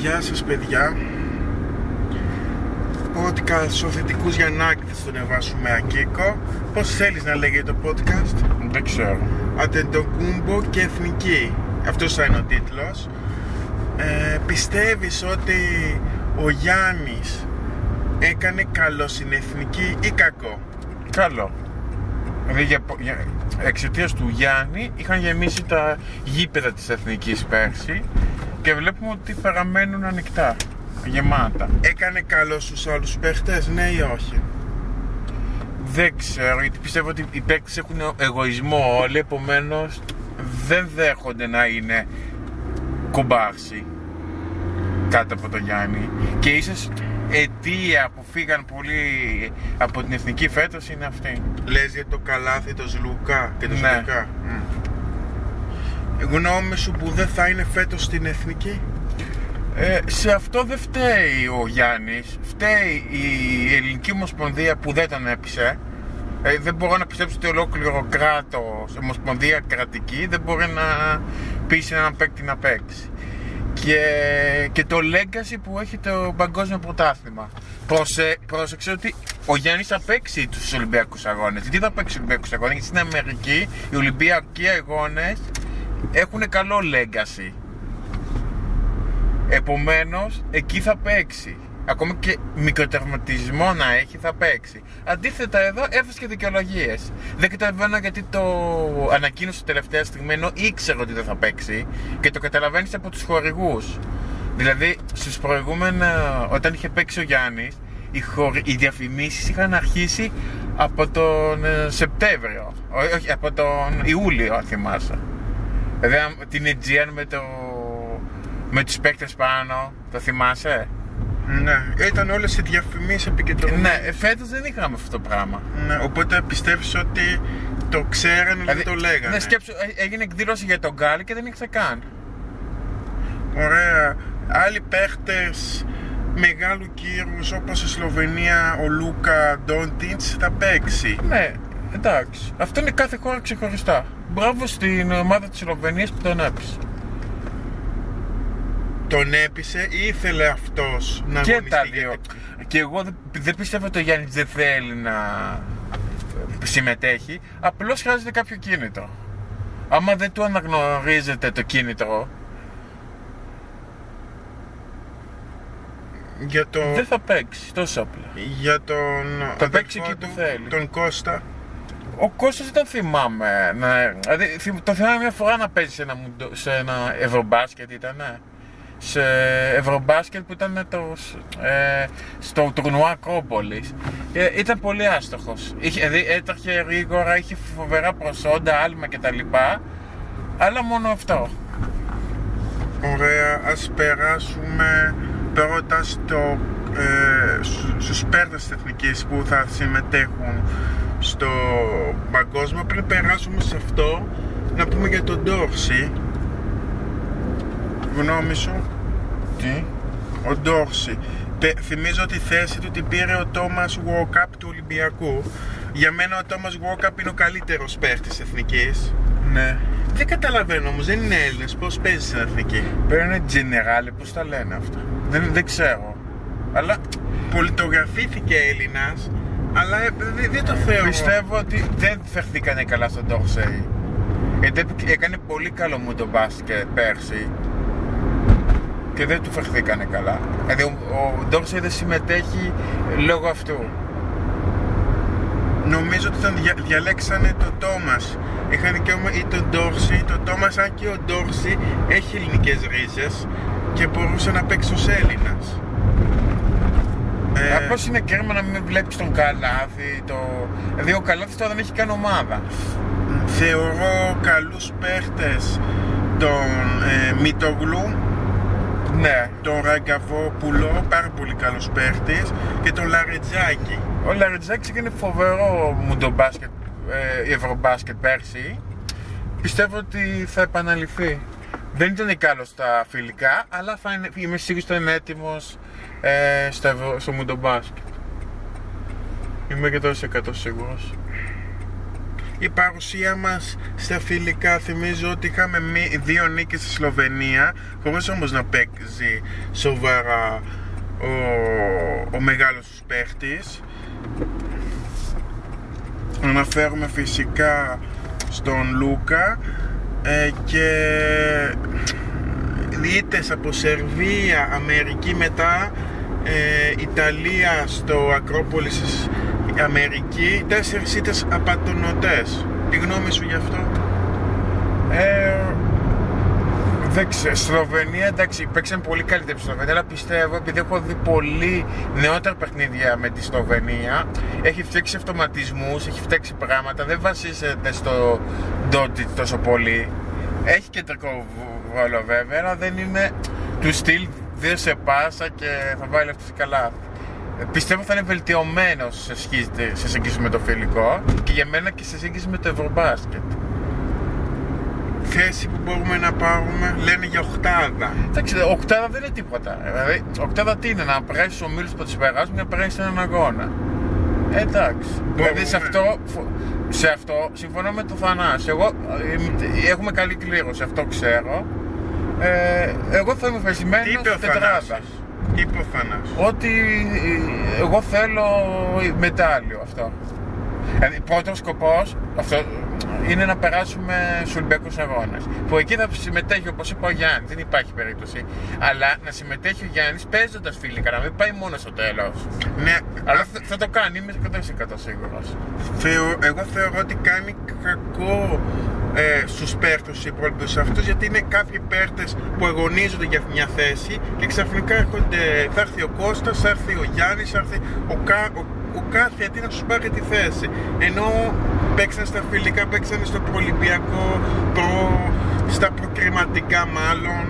Γεια σας παιδιά. Podcast Σοφητικούς Γιαννάκη θα στο ανεβάσουμε Ακίκο Πώς θέλεις να λέγεται το podcast; Δεν ξέρω. Ατεντοκούμπο και Εθνική. Αυτός θα είναι ο τίτλος. Ε, Πιστεύεις ότι ο Γιάννης έκανε καλό στην Εθνική ή κακό; Καλό. Δηλαδή για, για, εξαιτίας του Γιάννη είχαν γεμίσει τα γήπεδα της Εθνικής πέρσι και βλέπουμε ότι παραμένουν ανοιχτά, γεμάτα. Έκανε καλό στους άλλους παίχτες, ναι ή όχι; Δεν ξέρω, γιατί πιστεύω ότι οι παίκτες έχουν εγωισμό όλοι, επομένως δεν δέχονται να είναι κομπάρσι κάτω από τον Γιάννη. Και ίσως αιτία που φύγαν πολύ από την εθνική φέτος είναι αυτή. Λες για το καλάθι, το Ζλουκά και το Ναι. Ζλουκά Μμ. Γνώμη σου που δεν θα είναι φέτος στην Εθνική Ε, σε αυτό δεν φταίει ο Γιάννης. Φταίει η Ελληνική Ομοσπονδία που δεν τον έπεισε. Ε, δεν μπορώ να πιστέψω ότι ολόκληρο κράτος, ομοσπονδία κρατική, δεν μπορεί να πείσει έναν παίκτη να παίξει. Και, και το legacy που έχει το παγκόσμιο πρωτάθλημα. Προσε, πρόσεξε ότι ο Γιάννης θα παίξει τους Ολυμπιακούς Αγώνες. Γιατί θα παίξει τους Ολυμπιακούς Αγώνες, γιατί στην Αμερική οι Ολυμπιακοί Αγώνες έχουν καλό legacy. Επομένως, εκεί θα παίξει. Ακόμα και μικροτερματισμό να έχει, θα παίξει. Αντίθετα, εδώ έβρισκε δικαιολογίες. Δεν καταλαβαίνω γιατί το ανακοίνωσε τελευταία στιγμή ενώ ήξερε ότι δεν θα παίξει και το καταλαβαίνεις από τους χορηγούς. Δηλαδή, στου προηγούμενα, όταν είχε παίξει ο Γιάννης, οι, χορη... οι διαφημίσεις είχαν αρχίσει από τον ε, Σεπτέμβριο. Ό- Όχι, από τον Ιούλιο, αν θυμάσαι. Δηλαδή, αν- την Aegean με το. με τους παίκτες πάνω, το θυμάσαι; Ναι, ήταν όλες οι διαφημίσεις επικεντρωμένες Ναι, φέτος δεν είχαμε αυτό το πράγμα. Ναι, οπότε πιστεύεις ότι το ξέρανε, δεν το λέγανε. Ναι, σκέψου, ε, έγινε εκδήλωση για τον Γκάλι και δεν ήξερε καν. Ωραία. Άλλοι παίχτες μεγάλου κύρους όπως η Σλοβενία, ο Λούκα Ντόντιτς θα παίξει. Ναι, εντάξει. Αυτό είναι κάθε χώρα ξεχωριστά. Μπράβο στην ομάδα της Σλοβενίας που τον έπεισε. Τον έπεισε ή ήθελε αυτός να Και αγωνιστεί τα για δύο. την- Και εγώ δεν, δεν πιστεύω ότι ο Γιάννης δεν θέλει να συμμετέχει. Απλώς χρειάζεται κάποιο κίνητρο. Άμα δεν του αναγνωρίζετε το κίνητρο, Για, το, δεν θα παίξει τόσο απλά. για τον Θα παίξει αδελφό εκεί που του, θέλει. τον Κώστα. Ο Κώστας δεν θυμάμαι. Να, δηλαδή, θυμ- το θυμάμαι μια φορά να παίζει σε ένα, μουντο- σε ένα ευρωμπάσκετ ήταν. Σε ευρωμπάσκετ που ήταν το, ε, στο τουρνουά Ακρόπολης. Ε, ήταν πολύ άστοχος. Είχε, δηλαδή, έτρεχε γρήγορα, είχε φοβερά προσόντα, άλμα κτλ. Αλλά μόνο αυτό. Ωραία, ας περάσουμε πρώτα στο, ε, στου- στους παίρτες της Εθνικής που θα συμμετέχουν στο παγκόσμιο. Πριν περάσουμε σε αυτό, να πούμε για τον Ντόρση. Γνώμη σου, Τι; ο Ντόρση. Πε- Θυμίζω ότι η θέση του την πήρε ο Τόμας Walkup του Ολυμπιακού. Για μένα ο Τόμας Walkup είναι ο καλύτερος παίχτης της Εθνικής. Ναι. Δεν καταλαβαίνω όμως, δεν είναι Έλληνες, πώς παίζεις στην Εθνική; Πρέπει να είναι general, πώς τα λένε αυτά. Δεν, δεν ξέρω. Αλλά πολιτογραφήθηκε Έλληνας, αλλά ε, δεν δεν το θεωρώ. Πιστεύω ότι δεν φερθήκανε καλά στον Ντόρσεϊ. Γιατί έκανε πολύ καλό μου το μπάσκετ πέρσι και δεν του φερθήκανε καλά. Δηλαδή ο, ο Ντόρσεϊ δεν συμμετέχει λόγω αυτού. Νομίζω ότι τον δια, διαλέξανε τον Τόμας. Είχαν και ομα- ή τον Ντόρση, τον Τόμας, αν και ο Ντόρση έχει ελληνικές ρίζες και μπορούσε να παίξει ως Έλληνας. Ε, Ε, Πώς είναι κέρμα να μην βλέπεις τον Καλάθι, το... Δηλαδή ο Καλάθι τώρα δεν έχει καν ομάδα. θεωρώ καλούς παίχτες τον ε, Μητογλου, Ναι. τον Ραγκαβόπουλο, πάρα πολύ καλός παίχτης, και τον Λαρετζάκη. Ο Λαριτζάκης έκανε φοβερό μου το μπάσκετ, ε, ευρωμπάσκετ πέρσι. Πιστεύω ότι θα επαναληφθεί. Δεν ήταν καλό στα φιλικά, αλλά θα είναι, είμαι σίγουρος ότι θα είναι έτοιμος ε, στο, ευρω- στο μουντομπάσκετ. Είμαι και τόσο 100 σίγουρος. η παρουσία μας στα φιλικά θυμίζω ότι είχαμε μη- δύο νίκες στη Σλοβενία χωρίς όμως να παίξει σοβαρά ο, ο μεγάλος τους παίχτης αναφέρουμε φυσικά στον Λούκα ε, και ήττες από Σερβία, Αμερική μετά ε, Ιταλία στο Ακρόπολης Αμερική τέσσερις ήττες απατονοτές τη γνώμη σου γι' αυτό; Ε, δεν ξέρω, Σλοβενία εντάξει, παίξαν πολύ καλύτερη η Σλοβενία, αλλά πιστεύω επειδή έχω δει πολύ νεότερα παιχνίδια με τη Σλοβενία, έχει φτιάξει αυτοματισμούς, έχει φτιάξει πράγματα, δεν βασίζεται στο Ντότι τόσο πολύ. Έχει κεντρικό ρόλο βέβαια, αλλά δεν είναι του στυλ δύο σε πάσα και θα βάλει αυτό καλά. Ε, Πιστεύω θα είναι βελτιωμένος σε, σχέση- σε σύγκριση με το φιλικό και για μένα και σε σύγκριση με το Ευρωμπάσκετ. Θέση που μπορούμε να πάρουμε λένε για οχτάδα Εντάξει, οκτάδα δεν είναι τίποτα. Δηλαδή, οκτάδα τι είναι, να περάσει στου ομίλους που τους περάσουν και να περάσεις έναν αγώνα. Ε, εντάξει. Δηλαδή σε αυτό, σε αυτό συμφωνώ με τον Θανάση. Εγώ, ε, έχουμε καλή κλήρωση, αυτό ξέρω. Ε, εγώ θα είμαι Τι ευχαριστημένο είπε ο τετράδα. Θανάσης; Τι είπε ο Θανάσης; Ότι ε, εγώ θέλω μετάλλιο αυτό. Δηλαδή, πρώτος σκοπός αυτό, είναι να περάσουμε στους Ολυμπιακούς Αγώνες. Που εκεί θα συμμετέχει, όπως είπε ο Γιάννης, δεν υπάρχει περίπτωση. Αλλά να συμμετέχει ο Γιάννης παίζοντας φιλικά, να μην πάει μόνος στο τέλος. Ναι, Αλλά θα, θα το κάνει, είμαι 100% σίγουρος. Θεω- εγώ θεωρώ ότι κάνει κακό ε, στους παίχτες οι υπόλοιπους αυτούς γιατί είναι κάποιοι παίχτες που αγωνίζονται για μια θέση και ξαφνικά έρχονται, θα έρθει ο Κώστας, θα έρθει ο Γιάννης, θα έρθει ο, Κα, ο, ο κάθε γιατί να τους πάρει τη θέση. Ενώ παίξαν στα φιλικά, παίξαν στο προολυμπιακό, προ, στα προκριματικά μάλλον.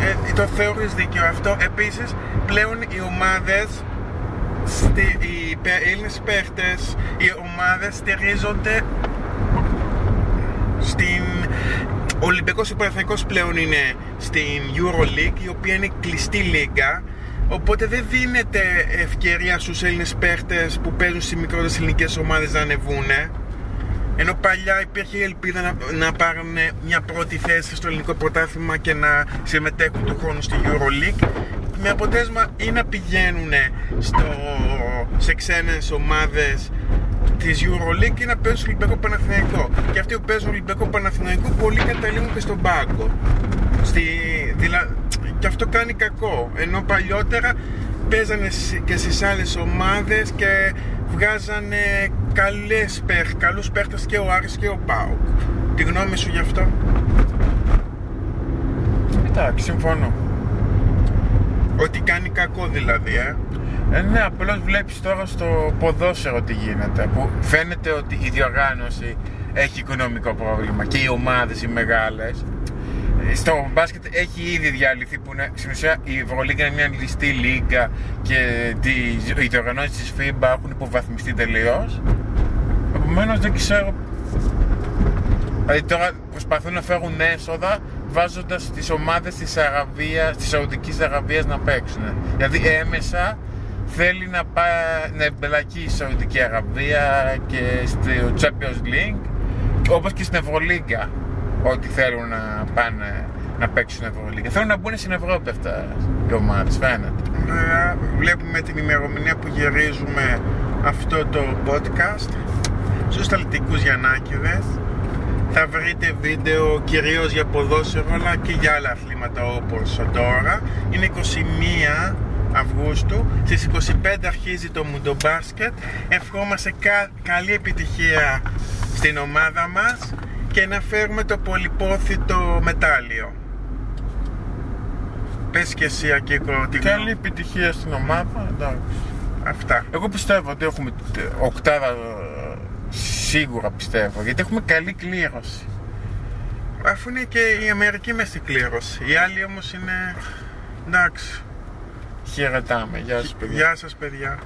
Ε, το θεωρείς δίκαιο αυτό. Επίσης πλέον οι ομάδες στη, οι παι- Έλληνες παίχτες, οι ομάδες στηρίζονται στην... Ο Ολυμπιακός Υπεραθαϊκός πλέον είναι στην EuroLeague, η οποία είναι κλειστή λίγα, οπότε δεν δίνεται ευκαιρία στους Έλληνες παίχτες που παίζουν στις μικρότερες ελληνικές ομάδες να ανεβούνε. Ενώ παλιά υπήρχε η ελπίδα να, να πάρουν μια πρώτη θέση στο ελληνικό πρωτάθλημα και να συμμετέχουν του χρόνου στη EuroLeague με αποτέλεσμα ή να πηγαίνουν στο, σε ξένες ομάδες της EuroLeague ή να παίζουν στο Ολυμπιακό Παναθηναϊκό. Και αυτοί που παίζουν Ολυμπιακό Παναθηναϊκό πολλοί καταλήγουν και στον πάγκο. Στη, δηλα... Και αυτό κάνει κακό. Ενώ παλιότερα παίζανε σ- και στις άλλες ομάδες και βγάζανε καλές παίχ, καλούς παίχτες και ο Άρης και ο ΠΑΟΚ. Τη γνώμη σου γι' αυτό; Εντάξει, συμφωνώ. Ότι κάνει κακό δηλαδή, ε. Ε, ναι, απλώς βλέπεις τώρα στο ποδόσφαιρο τι γίνεται. Που φαίνεται ότι η διοργάνωση έχει οικονομικό πρόβλημα και οι ομάδες οι μεγάλες. Στο μπάσκετ έχει ήδη διαλυθεί που είναι στην ουσία η Ευρωλίγκα είναι μια ληστή λίγκα και τη- οι διοργανώσεις της FIBA έχουν υποβαθμιστεί τελείως. Επομένως δεν ξέρω. Δηλαδή τώρα προσπαθούν να φέρουν έσοδα βάζοντας τις ομάδες της Αραβίας, της Σαουδικής Αραβίας να παίξουν. Δηλαδή έμεσα θέλει να, πάει, να εμπελακεί η Σαουδική Αραβία και στο Champions League όπως και στην Ευρωλίγκα ότι θέλουν να πάνε να παίξουν Ευρωλίγκα. Θέλουν να μπουν στην Ευρώπη αυτά οι ομάδες, φαίνεται. Ωραία, βλέπουμε την ημερομηνία που γυρίζουμε αυτό το podcast. Στους Αλτικούς Γιαννάκηδες θα βρείτε βίντεο κυρίως για ποδόσφαιρο αλλά και για άλλα αθλήματα όπως τώρα. Είναι 21 Αυγούστου. Στις 25 αρχίζει το Μουντομπάσκετ ευχόμαστε κα- καλή επιτυχία στην ομάδα μας και να φέρουμε το πολυπόθητο μετάλλιο Πες και εσύ Ακίκο τι Καλή γνώμη. επιτυχία στην ομάδα, εντάξει. Αυτά Εγώ πιστεύω ότι έχουμε τε- οκτάδα ε, σίγουρα πιστεύω, γιατί έχουμε καλή κλήρωση. Αφού είναι και η Αμερική μες στην κλήρωση. Οι άλλοι όμως είναι... Εντάξει. Χαιρετάμε, γεια σας παιδιά. Γεια σας παιδιά.